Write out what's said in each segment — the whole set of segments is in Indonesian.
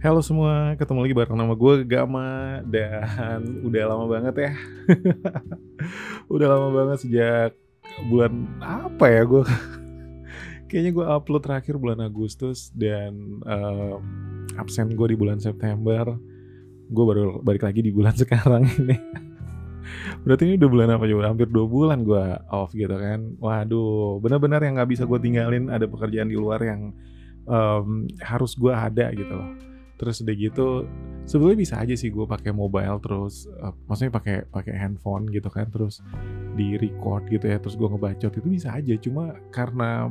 Halo semua, ketemu lagi bareng nama gue Gama dan udah lama banget ya. udah lama banget sejak bulan apa ya gue. Kayaknya gue upload terakhir bulan Agustus dan um, absen gue di bulan September. Gue baru balik lagi di bulan sekarang ini. Berarti ini udah bulan apa juga? Hampir dua bulan gue off gitu kan. Waduh, benar-benar yang nggak bisa gue tinggalin ada pekerjaan di luar yang um, harus gue ada gitu loh terus udah gitu sebetulnya bisa aja sih gue pakai mobile terus uh, maksudnya pakai pakai handphone gitu kan terus di record gitu ya terus gue ngebacot itu bisa aja. Cuma karena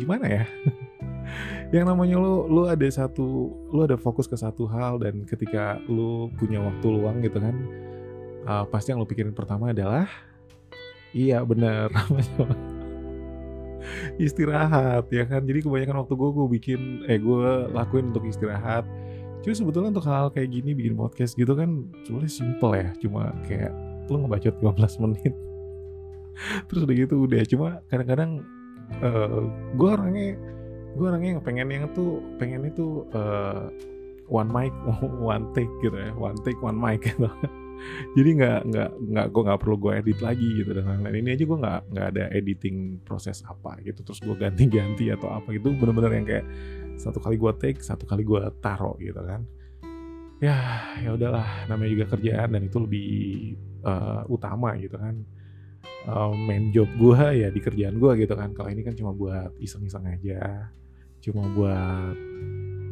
gimana ya? Yang namanya lu lu ada satu lu ada fokus ke satu hal dan ketika lu punya waktu luang gitu kan uh, pasti yang lu pikirin pertama adalah iya bener istirahat ya kan? Jadi kebanyakan waktu gue gue bikin eh gue lakuin untuk istirahat Cuma sebetulnya untuk hal, hal kayak gini bikin podcast gitu kan sebenarnya simple ya. Cuma kayak lu ngebacot 15 menit. Terus udah gitu udah. Cuma kadang-kadang uh, eh, gue orangnya gue orangnya yang pengen yang tuh pengen itu uh, one mic one take gitu ya one take one mic gitu jadi nggak nggak nggak gue nggak perlu gue edit lagi gitu dan lain-lain ini aja gue nggak nggak ada editing proses apa gitu terus gue ganti-ganti atau apa gitu bener-bener yang kayak satu kali gue take satu kali gue taro gitu kan. Ya ya udahlah namanya juga kerjaan dan itu lebih uh, utama gitu kan. Uh, main job gue ya di kerjaan gue gitu kan. Kalau ini kan cuma buat iseng-iseng aja cuma buat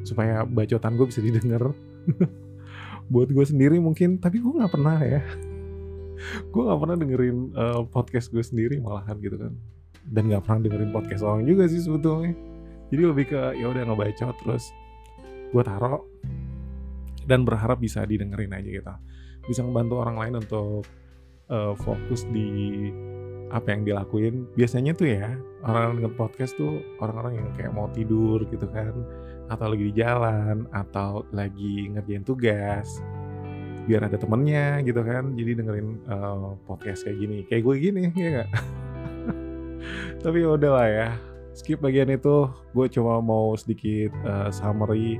supaya bacotan gue bisa didengar. Buat gue sendiri mungkin tapi gue nggak pernah ya. Gue nggak pernah dengerin uh, podcast gue sendiri malahan gitu kan. Dan nggak pernah dengerin podcast orang juga sih sebetulnya jadi lebih ke ya udah ngebaca terus gue taro dan berharap bisa didengerin aja gitu. Bisa ngebantu orang lain untuk uh, fokus di apa yang dilakuin. Biasanya tuh ya orang dengan podcast tuh orang-orang yang kayak mau tidur gitu kan atau lagi di jalan atau lagi ngerjain tugas biar ada temennya gitu kan. Jadi dengerin uh, podcast kayak gini. Kayak gue gini ya gak? tapi ya udahlah ya skip bagian itu. Gue cuma mau sedikit uh, summary.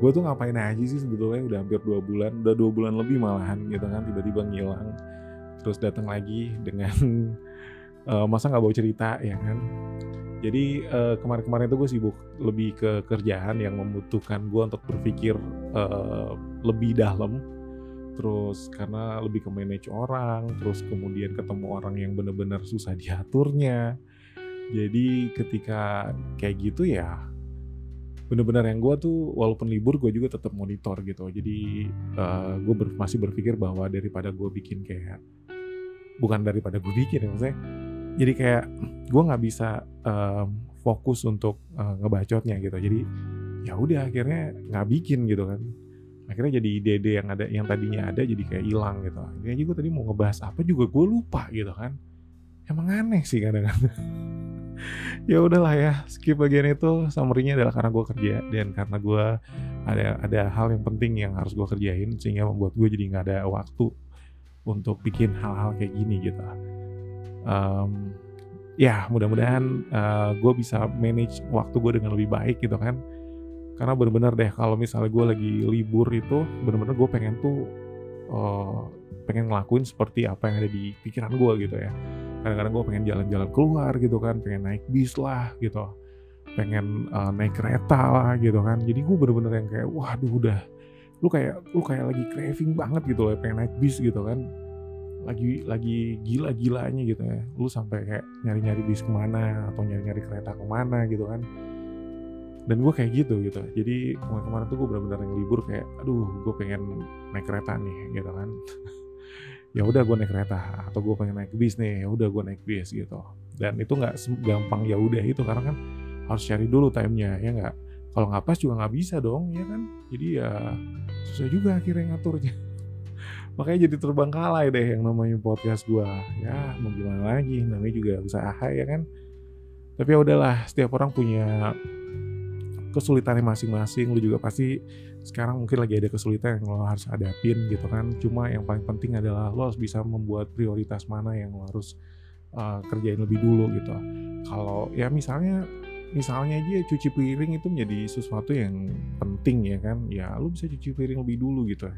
Gue tuh ngapain aja sih sebetulnya? Udah hampir dua bulan udah dua bulan lebih malahan gitu kan tiba-tiba ngilang. Terus datang lagi dengan uh, masa nggak bawa cerita ya kan? Jadi uh, kemarin-kemarin itu gue sibuk lebih ke kerjaan yang membutuhkan gue untuk berpikir uh, lebih dalam. Terus karena lebih ke manage orang terus kemudian ketemu orang yang bener-bener susah diaturnya jadi ketika kayak gitu ya bener-bener yang gue tuh walaupun libur gue juga tetap monitor gitu. Jadi uh, eh, gue ber, masih berpikir bahwa daripada gue bikin kayak bukan daripada gue bikin ya maksudnya. Jadi kayak gue nggak bisa um, fokus untuk uh, ngebacotnya gitu. Jadi ya udah akhirnya nggak bikin gitu kan. Akhirnya jadi ide-ide yang ada yang tadinya ada jadi kayak hilang gitu. Aja gue tadi mau ngebahas apa juga gue lupa gitu kan. Emang aneh sih kadang-kadang ya udahlah ya skip bagian itu. Summary-nya adalah karena gue kerja dan karena gue ada ada hal yang penting yang harus gue kerjain sehingga membuat gue jadi nggak ada waktu untuk bikin hal-hal kayak gini gitu. Um, ya mudah-mudahan uh, gue bisa manage waktu gue dengan lebih baik gitu kan. Karena bener-bener deh kalau misalnya gue lagi libur itu bener-bener gue pengen tuh uh, pengen ngelakuin seperti apa yang ada di pikiran gue gitu ya kadang-kadang gue pengen jalan-jalan keluar gitu kan pengen naik bis lah gitu. Pengen uh, naik kereta lah gitu kan. Jadi gue bener-bener yang kayak waduh udah. Lu kayak lu kayak lagi craving banget gitu loh pengen naik bis gitu kan. Lagi lagi gila-gilanya gitu ya. Lu sampai kayak nyari-nyari bis ke mana atau nyari-nyari kereta ke mana gitu kan. Dan gue kayak gitu gitu. Jadi kemarin-kemarin tuh gue bener-bener yang libur kayak aduh gue pengen naik kereta nih gitu kan ya udah gue naik kereta atau gue pengen naik bis nih ya udah gue naik bis gitu. Dan itu nggak gampang ya udah itu karena kan harus cari dulu timenya ya nggak? Kalau nggak pas juga nggak bisa dong ya kan? Jadi ya susah juga akhirnya ngaturnya. Makanya jadi terbangkalai deh yang namanya podcast gue ya mau gimana lagi? Namanya juga usaha ya kan? Tapi ya udahlah setiap orang punya kesulitannya masing-masing. Lu juga pasti sekarang mungkin lagi ada kesulitan yang lo harus hadapin gitu kan. Cuma yang paling penting adalah lo harus bisa membuat prioritas mana yang lo harus uh, kerjain lebih dulu gitu. Kalau ya misalnya misalnya aja cuci piring itu menjadi sesuatu yang penting ya kan. Ya lu bisa cuci piring lebih dulu gitu.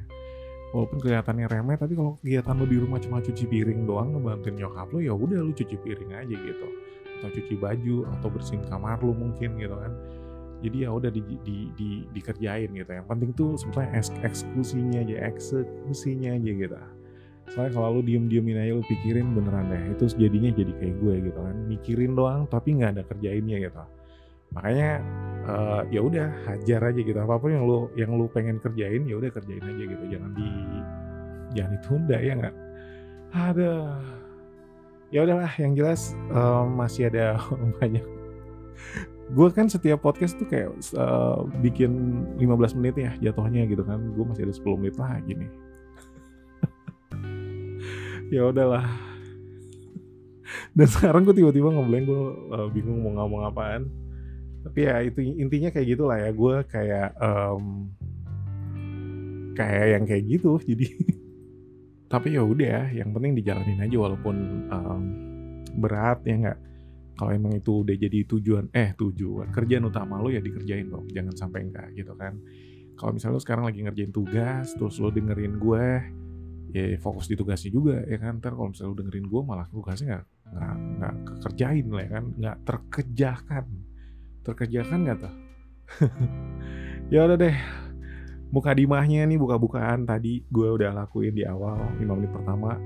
Walaupun kelihatannya remeh tapi kalau kegiatan lu di rumah cuma cuci piring doang ngebantuin nyokap lu ya udah lu cuci piring aja gitu. Atau cuci baju atau bersihin kamar lu mungkin gitu kan jadi ya udah di, di, di, dikerjain gitu. Yang penting tuh sebenarnya eksekusinya aja eksekusinya aja gitu. Soalnya kalau lu diem diemin aja lu pikirin beneran deh. Itu jadinya jadi kayak gue gitu kan. Mikirin doang tapi nggak ada kerjainnya gitu. Makanya uh, ya udah hajar aja gitu. Apa pun yang lu yang lu pengen kerjain ya udah kerjain aja gitu. Jangan di jangan ditunda ya nggak? Ada ya udahlah yang jelas um, masih ada banyak gue kan setiap podcast tuh kayak uh, bikin 15 menit ya jatuhnya gitu kan. Gue masih ada 10 menit lagi nih. Ya udahlah. Dan sekarang gue tiba-tiba ngeblank gue uh, bingung mau ngomong apaan. Tapi ya itu intinya kayak gitulah ya. Gue kayak um, kayak yang kayak gitu. Jadi tapi ya udah yang penting dijalanin aja walaupun um, berat ya nggak kalau emang itu udah jadi tujuan eh tujuan kerjaan utama lo ya dikerjain dong jangan sampai enggak gitu kan. Kalau misalnya lo sekarang lagi ngerjain tugas terus lo dengerin gue ya fokus di tugasnya juga ya kan. Ntar kalau misalnya lo dengerin gue malah tugasnya nggak nggak nggak kerjain lah ya kan nggak terkejakan terkerjakan nggak tuh? Ya udah deh buka dimahnya nih buka-bukaan. Tadi gue udah lakuin di awal 5 menit pertama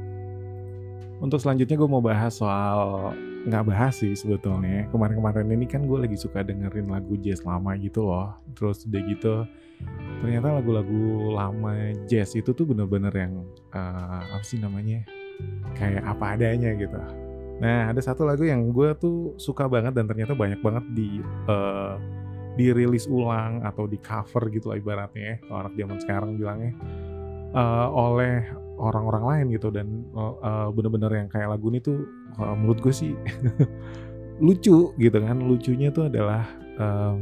untuk selanjutnya gue mau bahas soal nggak bahas sih sebetulnya. Kemarin-kemarin ini kan gue lagi suka dengerin lagu jazz lama gitu loh. Terus udah gitu ternyata lagu-lagu lama jazz itu tuh bener-bener yang uh, apa sih namanya kayak apa adanya gitu. Nah, ada satu lagu yang gue tuh suka banget dan ternyata banyak banget di uh, dirilis ulang atau di cover gitu lah ibaratnya ya, kalau anak zaman sekarang bilangnya. Uh, oleh orang-orang lain gitu dan uh, bener-bener yang kayak lagu ini tuh uh, menurut gue sih lucu gitu kan lucunya tuh adalah uh,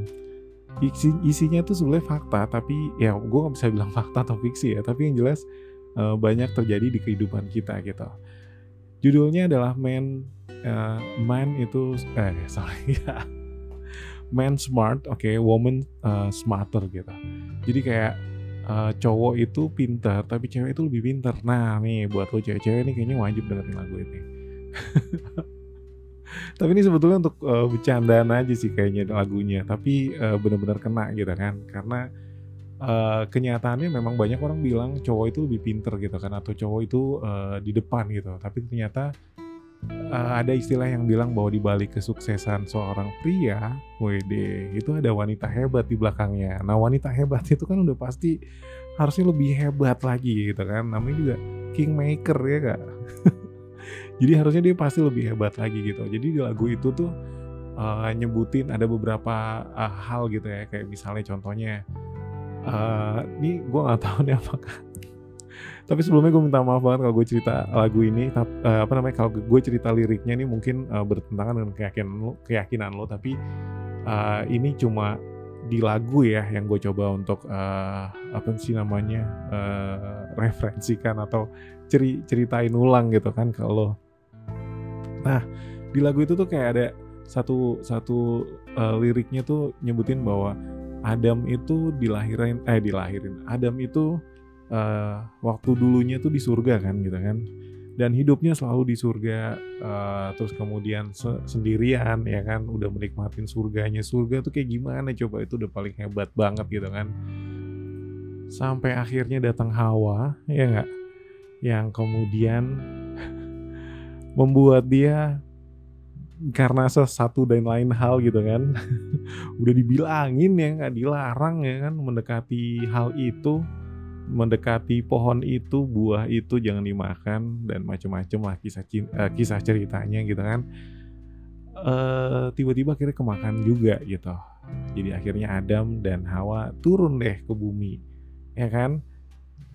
isi, isinya tuh sebenarnya fakta tapi ya gue nggak bisa bilang fakta atau fiksi ya tapi yang jelas uh, banyak terjadi di kehidupan kita gitu Judulnya adalah Man uh, Man itu eh sorry ya. Man smart, oke, okay, woman uh, smarter gitu. Jadi kayak uh, cowok itu pintar, tapi cewek itu lebih pintar. Nah nih buat lo cewek-cewek ini kayaknya wajib dengerin lagu ini. tapi ini sebetulnya untuk uh, bercandaan aja sih kayaknya lagunya. Tapi uh, benar-benar kena gitu kan, karena uh, kenyataannya memang banyak orang bilang cowok itu lebih pinter gitu kan atau cowok itu uh, di depan gitu tapi ternyata uh, ada istilah yang bilang bahwa di balik kesuksesan seorang pria, WD itu ada wanita hebat di belakangnya. Nah wanita hebat itu kan udah pasti harusnya lebih hebat lagi gitu kan. Namanya juga kingmaker ya kak. Jadi harusnya dia pasti lebih hebat lagi gitu. Jadi di lagu itu tuh uh, nyebutin ada beberapa uh, hal gitu ya. Kayak misalnya contohnya uh, ini gue nggak tahu nih apakah tapi sebelumnya gue minta maaf banget kalau gue cerita lagu ini eh, apa namanya kalau gue cerita liriknya ini mungkin uh, bertentangan dengan keyakinan lo keyakinan lo tapi uh, ini cuma di lagu ya yang gue coba untuk uh, apa sih namanya uh, referensikan atau ceri ceritain ulang gitu kan kalau nah di lagu itu tuh kayak ada satu satu uh, liriknya tuh nyebutin bahwa Adam itu dilahirin eh dilahirin. Adam itu uh, waktu dulunya tuh di surga kan gitu kan. Dan hidupnya selalu di surga uh, terus kemudian se sendirian ya kan. Udah menikmatin surganya. Surga tuh kayak gimana coba? Itu udah paling hebat banget gitu kan. Sampai akhirnya datang Hawa ya nggak? Yang kemudian membuat dia karena sesuatu dan lain hal gitu kan. Udah dibilangin ya nggak? Dilarang ya kan mendekati hal itu mendekati pohon itu buah itu jangan dimakan dan macam-macam lah kisah uh, kisah ceritanya gitu kan. Uh, tiba-tiba akhirnya kemakan juga gitu. Jadi akhirnya Adam dan Hawa turun deh ke bumi. Ya kan?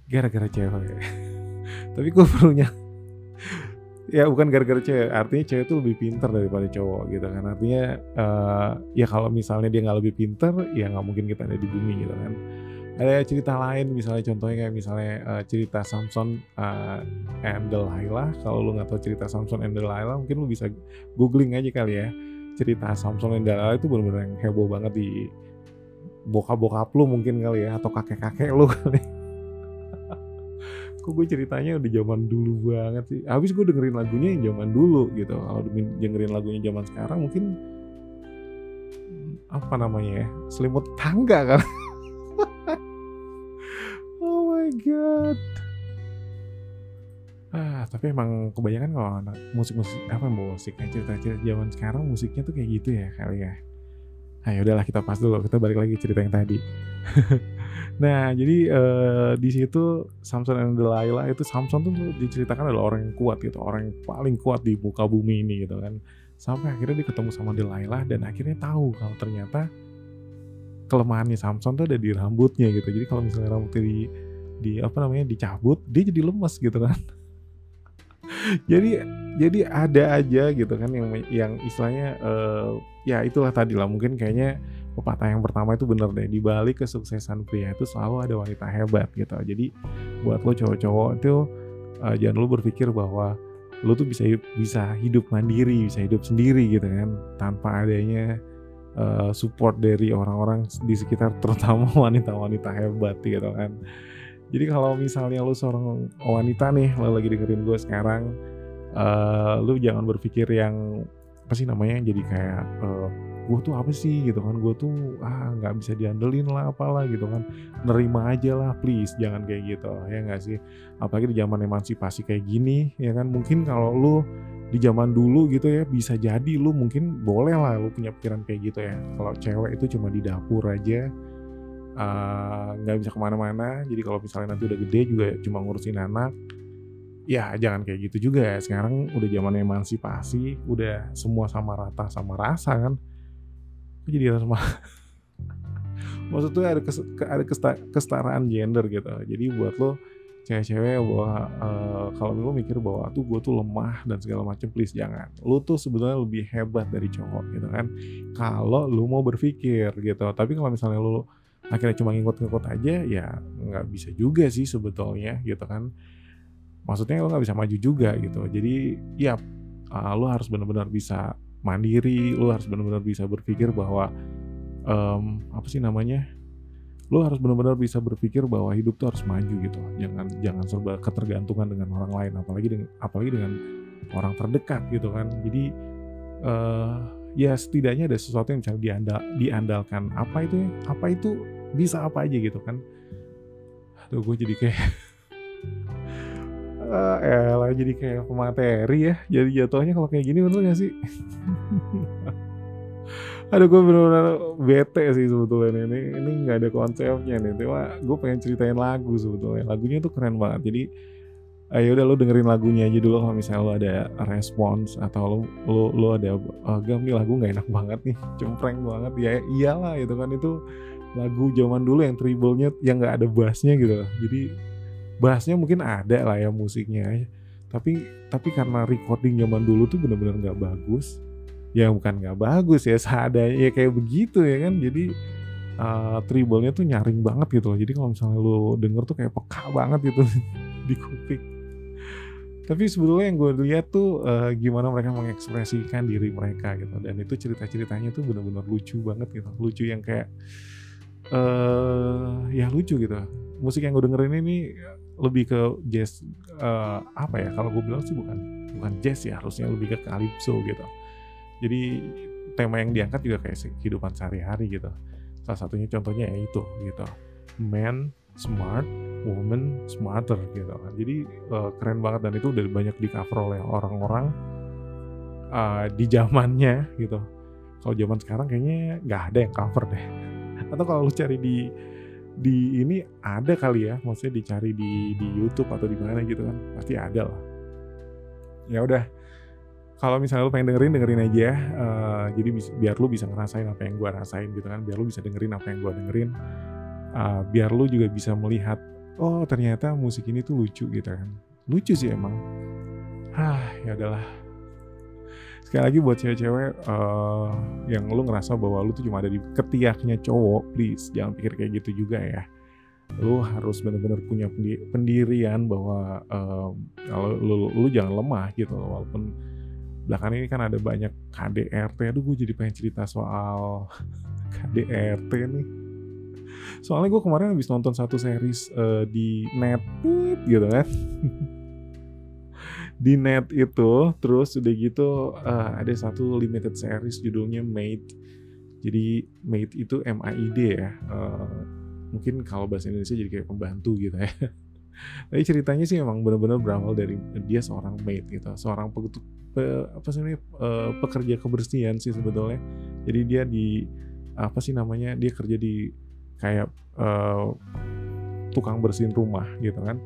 Gara-gara cewek. Tapi gue perlunya ya bukan gara-gara cewek artinya cewek itu lebih pintar daripada cowok gitu kan. Artinya uh, ya kalau misalnya dia nggak lebih pintar ya nggak mungkin kita ada di bumi gitu kan ada cerita lain misalnya contohnya kayak misalnya uh, cerita Samson uh, and Delilah kalau lu nggak tahu cerita Samson and Delilah mungkin lu bisa googling aja kali ya. Cerita Samson dan Dalila itu benar-benar yang heboh banget di bokap-bokap lu mungkin kali ya atau kakek-kakek lu kali. Kok gue ceritanya udah zaman dulu banget sih? Habis gue dengerin lagunya yang zaman dulu gitu. Kalau dengerin lagunya zaman sekarang mungkin apa namanya ya selimut tangga kan god ah tapi emang kebanyakan kalau anak musik-musik apa musik cerita-cerita zaman sekarang musiknya tuh kayak gitu ya kali ya Nah ya udahlah kita pas dulu, kita balik lagi cerita yang tadi. nah jadi uh, di situ Samson dan Delilah itu Samson tuh diceritakan adalah orang yang kuat gitu, orang yang paling kuat di muka bumi ini gitu kan. Sampai akhirnya dia ketemu sama Delilah dan akhirnya tahu kalau ternyata kelemahannya Samson tuh ada di rambutnya gitu. Jadi kalau misalnya rambutnya di di apa namanya dicabut, dia jadi lemes gitu kan. jadi jadi ada aja gitu kan yang yang istilahnya uh, ya itulah tadi lah mungkin kayaknya pepatah yang pertama itu bener deh di balik kesuksesan pria itu selalu ada wanita hebat gitu jadi buat lo cowok-cowok itu uh, jangan lo berpikir bahwa lo tuh bisa bisa hidup mandiri bisa hidup sendiri gitu kan tanpa adanya uh, support dari orang-orang di sekitar terutama wanita-wanita hebat gitu kan jadi kalau misalnya lu seorang wanita nih, lo lagi dengerin gue sekarang, uh, lu jangan berpikir yang apa sih namanya jadi kayak uh, gue tuh apa sih? gitu kan. Gue tuh ah nggak bisa diandelin lah apalah gitu kan. Nerima aja lah please. Jangan kayak gitu ya nggak sih? Apalagi di zaman emansipasi kayak gini ya kan. Mungkin kalau lu di zaman dulu gitu ya bisa jadi lu mungkin boleh lah lu punya pikiran kayak gitu ya. Kalau cewek itu cuma di dapur aja Eh, nggak uh, bisa ke mana-mana. Jadi kalau misalnya nanti udah gede juga cuma ngurusin anak ya jangan kayak gitu juga ya. Sekarang udah zaman emansipasi udah semua sama rata sama rasa kan. Jadi sama maksudnya ada kes, ada kesta, kesetaraan gender gitu. Jadi buat lo cewek-cewek bahwa uh, kalau lo mikir bahwa tuh gue tuh lemah dan segala macam please jangan. Lo tuh sebenarnya lebih hebat dari cowok gitu kan. Kalau lo mau berpikir gitu. Tapi kalau misalnya lo akhirnya cuma ngikut-ngikut aja ya nggak bisa juga sih sebetulnya gitu kan. Maksudnya lo nggak bisa maju juga gitu. Jadi ya uh, lo harus benar-benar bisa mandiri lo harus benar-benar bisa berpikir bahwa um, apa sih namanya lo harus benar-benar bisa berpikir bahwa hidup tuh harus maju gitu. Jangan jangan serba ketergantungan dengan orang lain apalagi dengan apalagi dengan orang terdekat gitu kan. Jadi uh, ya setidaknya ada sesuatu yang bisa diandal, diandalkan. Apa itu ya? Apa itu bisa apa aja gitu kan. Aduh gue jadi kayak uh, elah jadi kayak pemateri ya. Jadi jatuhnya kalau kayak gini bener gak sih? Aduh gue bener-bener bete sih sebetulnya ini ini nggak ada konsepnya nih. Cuma gue pengen ceritain lagu sebetulnya. Lagunya tuh keren banget. Jadi ayo udah lo dengerin lagunya aja dulu kalau misalnya lo ada respons atau lo lo, lo ada oh, gam nih lagu nggak enak banget nih cempreng banget. Ya iyalah itu kan itu lagu zaman dulu yang tribalnya yang nggak ada bassnya gitu. Jadi bassnya mungkin ada lah ya musiknya tapi tapi karena recording zaman dulu tuh bener-bener nggak -bener bagus ya bukan nggak bagus ya seadanya ya kayak begitu ya kan. Jadi uh, tribalnya tuh nyaring banget gitu loh. Jadi kalau misalnya lu denger tuh kayak peka banget gitu di kuping tapi sebetulnya yang gue lihat tuh uh, gimana mereka mengekspresikan diri mereka gitu. Dan itu cerita ceritanya tuh bener-bener lucu banget gitu. Lucu yang kayak uh, ya lucu gitu. Musik yang gue dengerin ini lebih ke jazz uh, apa ya? Kalau gue bilang sih bukan bukan jazz ya. Harusnya lebih ke calypso gitu. Jadi tema yang diangkat juga kayak kehidupan sehari-hari gitu. Salah satunya contohnya ya itu gitu. Man smart woman smarter gitu kan. Jadi uh, keren banget dan itu udah banyak di cover oleh orang-orang uh, di zamannya gitu. Kalau zaman sekarang kayaknya nggak ada yang cover deh. Atau kalau lu cari di di ini ada kali ya maksudnya dicari di di YouTube atau di mana gitu kan pasti ada lah. Ya udah kalau misalnya lu pengen dengerin dengerin aja uh, jadi biar lu bisa ngerasain apa yang gua rasain gitu kan biar lu bisa dengerin apa yang gua dengerin. Uh, biar lu juga bisa melihat oh ternyata musik ini tuh lucu gitu kan lucu sih emang ah ya udahlah sekali lagi buat cewek-cewek uh, yang lu ngerasa bahwa lu tuh cuma ada di ketiaknya cowok please jangan pikir kayak gitu juga ya lu harus benar-benar punya pendirian bahwa uh, kalau lu, lu jangan lemah gitu walaupun Belakangan ini kan ada banyak KDRT. Aduh gue jadi pengen cerita soal KDRT nih. Soalnya gue kemarin habis nonton satu series uh, di net gitu kan. di net itu terus udah gitu uh, ada satu limited series judulnya Made jadi Made itu M A I D ya uh, mungkin kalau bahasa Indonesia jadi kayak pembantu gitu ya. Tapi ceritanya sih emang benar-benar berawal dari dia seorang maid gitu seorang pe, apa sih uh, pekerja kebersihan sih sebetulnya. Jadi dia di apa sih namanya dia kerja di kayak uh, tukang bersihin rumah gitu kan.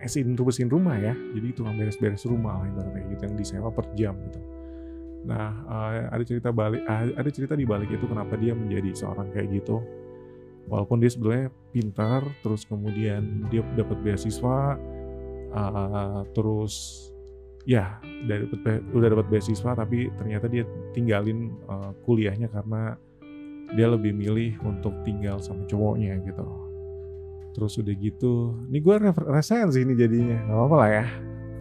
Esin untuk bersihin rumah ya jadi tukang beres-beres rumah lah ibaratnya gitu yang disewa per jam gitu. Nah uh, ada cerita balik uh, ada cerita di balik itu kenapa dia menjadi seorang kayak gitu. Walaupun dia sebenarnya pintar terus kemudian dia dapat beasiswa uh, terus ya udah dapat beasiswa tapi ternyata dia tinggalin uh, kuliahnya karena dia lebih milih untuk tinggal sama cowoknya gitu. Terus udah gitu ini gue rasain sih ini jadinya nggak apa-apa lah ya.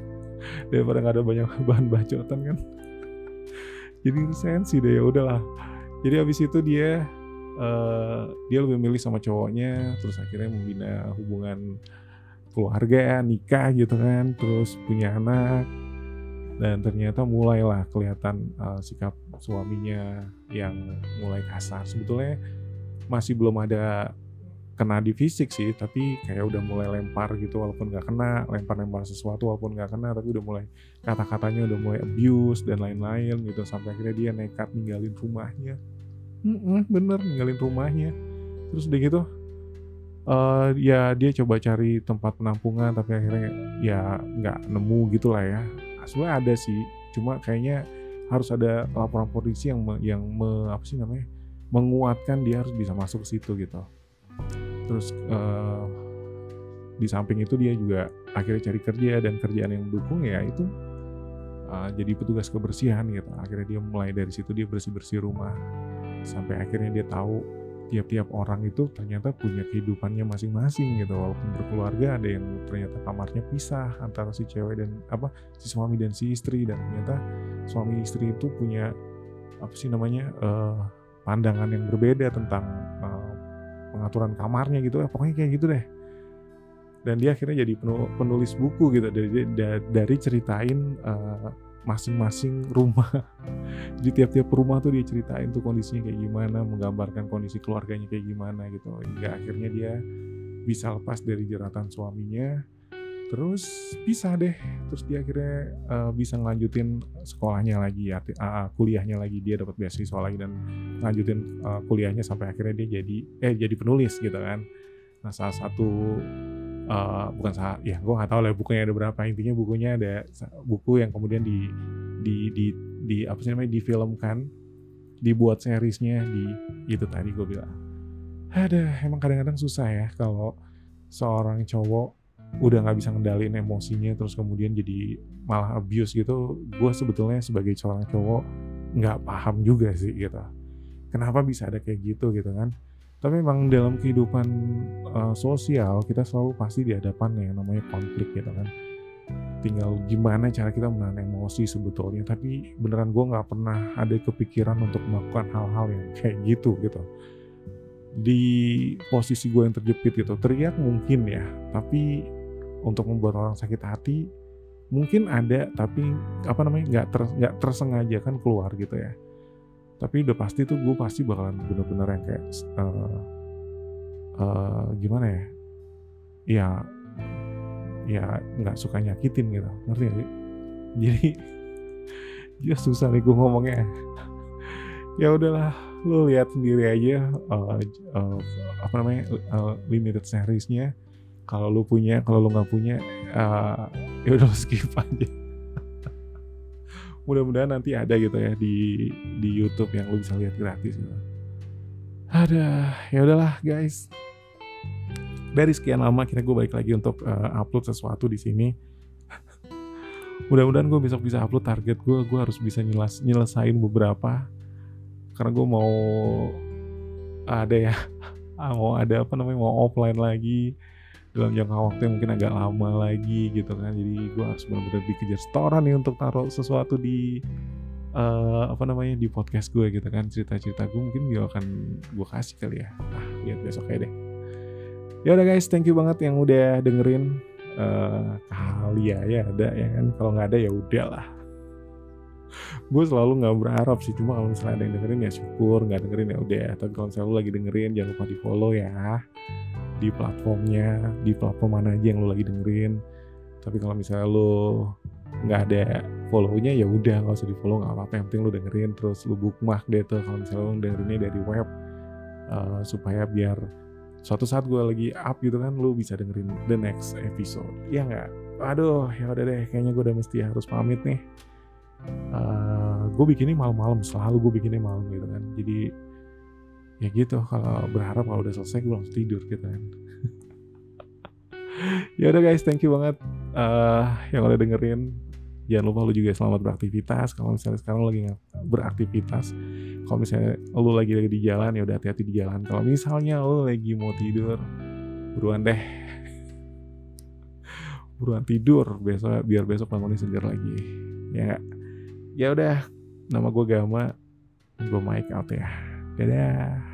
Daripada nggak ada banyak bahan bacotan kan. Jadi sensi deh ya udahlah jadi abis itu dia uh, dia lebih milih sama cowoknya terus akhirnya membina hubungan keluarga nikah gitu kan terus punya anak dan ternyata mulailah kelihatan uh, sikap suaminya yang mulai kasar. Sebetulnya masih belum ada kena di fisik sih tapi kayak udah mulai lempar gitu walaupun nggak kena lempar-lempar sesuatu walaupun nggak kena tapi udah mulai kata-katanya udah mulai abuse dan lain-lain gitu sampai akhirnya dia nekat ninggalin rumahnya. Mm bener ninggalin rumahnya. Terus udah gitu uh, ya dia coba cari tempat penampungan tapi akhirnya ya nggak nemu gitu lah ya sebenarnya ada sih cuma kayaknya harus ada laporan polisi yang me, yang me, apa sih namanya menguatkan dia harus bisa masuk ke situ gitu. Terus uh, di samping itu dia juga akhirnya cari kerja dan kerjaan yang mendukung ya itu uh, jadi petugas kebersihan gitu. Akhirnya dia mulai dari situ dia bersih bersih rumah. Sampai akhirnya dia tahu tiap-tiap orang itu ternyata punya kehidupannya masing-masing gitu. Walaupun berkeluarga ada yang ternyata kamarnya pisah antara si cewek dan apa si suami dan si istri. Dan ternyata suami istri itu punya apa sih namanya uh, pandangan yang berbeda tentang uh, pengaturan kamarnya gitu. Ya pokoknya kayak gitu deh. Dan dia akhirnya jadi penulis buku gitu. Dari dari ceritain uh, masing-masing rumah. Jadi tiap-tiap rumah tuh dia ceritain tuh kondisinya kayak gimana menggambarkan kondisi keluarganya kayak gimana gitu. Hingga akhirnya dia bisa lepas dari jeratan suaminya. Terus bisa deh. Terus dia akhirnya uh, bisa ngelanjutin sekolahnya lagi ya uh, kuliahnya lagi. Dia dapat beasiswa lagi dan lanjutin uh, kuliahnya sampai akhirnya dia jadi eh jadi penulis gitu kan. Nah salah satu uh, bukan salah ya gue nggak tahu lah bukunya ada berapa. Intinya bukunya ada buku yang kemudian di di di, di apa sih namanya difilmkan dibuat seriesnya di itu tadi gue bilang. Ada emang kadang-kadang susah ya kalau seorang cowok udah nggak bisa ngendalin emosinya terus kemudian jadi malah abuse gitu. Gue sebetulnya sebagai seorang cowok nggak paham juga sih gitu. Kenapa bisa ada kayak gitu gitu kan tapi memang dalam kehidupan uh, sosial kita selalu pasti dihadapan yang namanya konflik gitu kan. Tinggal gimana cara kita menahan emosi sebetulnya. Tapi beneran gue nggak pernah ada kepikiran untuk melakukan hal-hal yang kayak gitu gitu. Di posisi gue yang terjepit gitu teriak mungkin ya. Tapi untuk membuat orang sakit hati mungkin ada tapi apa namanya nggak ter, nggak tersengaja kan keluar gitu ya tapi udah pasti tuh gue pasti bakalan bener-bener yang kayak uh, uh, gimana ya? Ya ya nggak suka nyakitin gitu. Ngerti gak sih? Jadi dia susah nih gue ngomongnya. Ya udahlah lu lihat sendiri aja uh, uh, apa namanya uh, limited seriesnya. Kalau lu punya kalau lu nggak punya uh, ya udah skip aja mudah-mudahan nanti ada gitu ya di di YouTube yang lu bisa lihat gratis gitu. Ada, ya udahlah guys. Dari sekian lama kira gue balik lagi untuk uh, upload sesuatu di sini. mudah-mudahan gue besok bisa upload target gue. Gue harus bisa nyeles nyelesain beberapa. Karena gue mau ada ya, mau ada apa namanya mau offline lagi dalam jangka waktu yang mungkin agak lama lagi gitu kan. Jadi gue harus benar-benar dikejar setoran nih untuk taruh sesuatu di uh, apa namanya di podcast gue gitu kan. Cerita-cerita gue mungkin gue akan gue kasih kali ya. Ah lihat besok aja deh. Ya udah guys thank you banget yang udah dengerin. Uh, kali ya ya ada ya kan. Kalau nggak ada ya udah lah. Gue selalu nggak berharap sih cuma kalau misalnya ada yang dengerin ya syukur nggak dengerin ya udah. Tapi kalau misalnya lu lagi dengerin jangan lupa di follow ya di platformnya di platform mana aja yang lo lagi dengerin. Tapi kalau misalnya lo nggak ada follownya ya udah nggak usah di follow nggak apa-apa. Yang penting lo dengerin terus lo bookmark deh tuh kalau misalnya lo dengerinnya dari web uh, supaya biar suatu saat gue lagi up gitu kan lo bisa dengerin the next episode. Ya nggak? Aduh ya udah deh kayaknya gue udah mesti harus pamit nih. Uh, gue bikinnya malam-malam selalu gue bikinnya malam gitu kan. Jadi ya gitu kalau berharap kalau udah selesai gue langsung tidur gitu kan. Ya udah guys thank you banget uh, yang udah dengerin. Jangan lupa lu juga selamat beraktivitas. Kalau misalnya sekarang lagi beraktivitas kalau misalnya lu lagi lagi di jalan ya udah hati-hati di jalan. Kalau misalnya lu lagi mau tidur buruan deh. Buruan tidur besok biar besok bangunnya segar lagi. Ya ya udah nama gue Gama gue Mike out ya. Dadah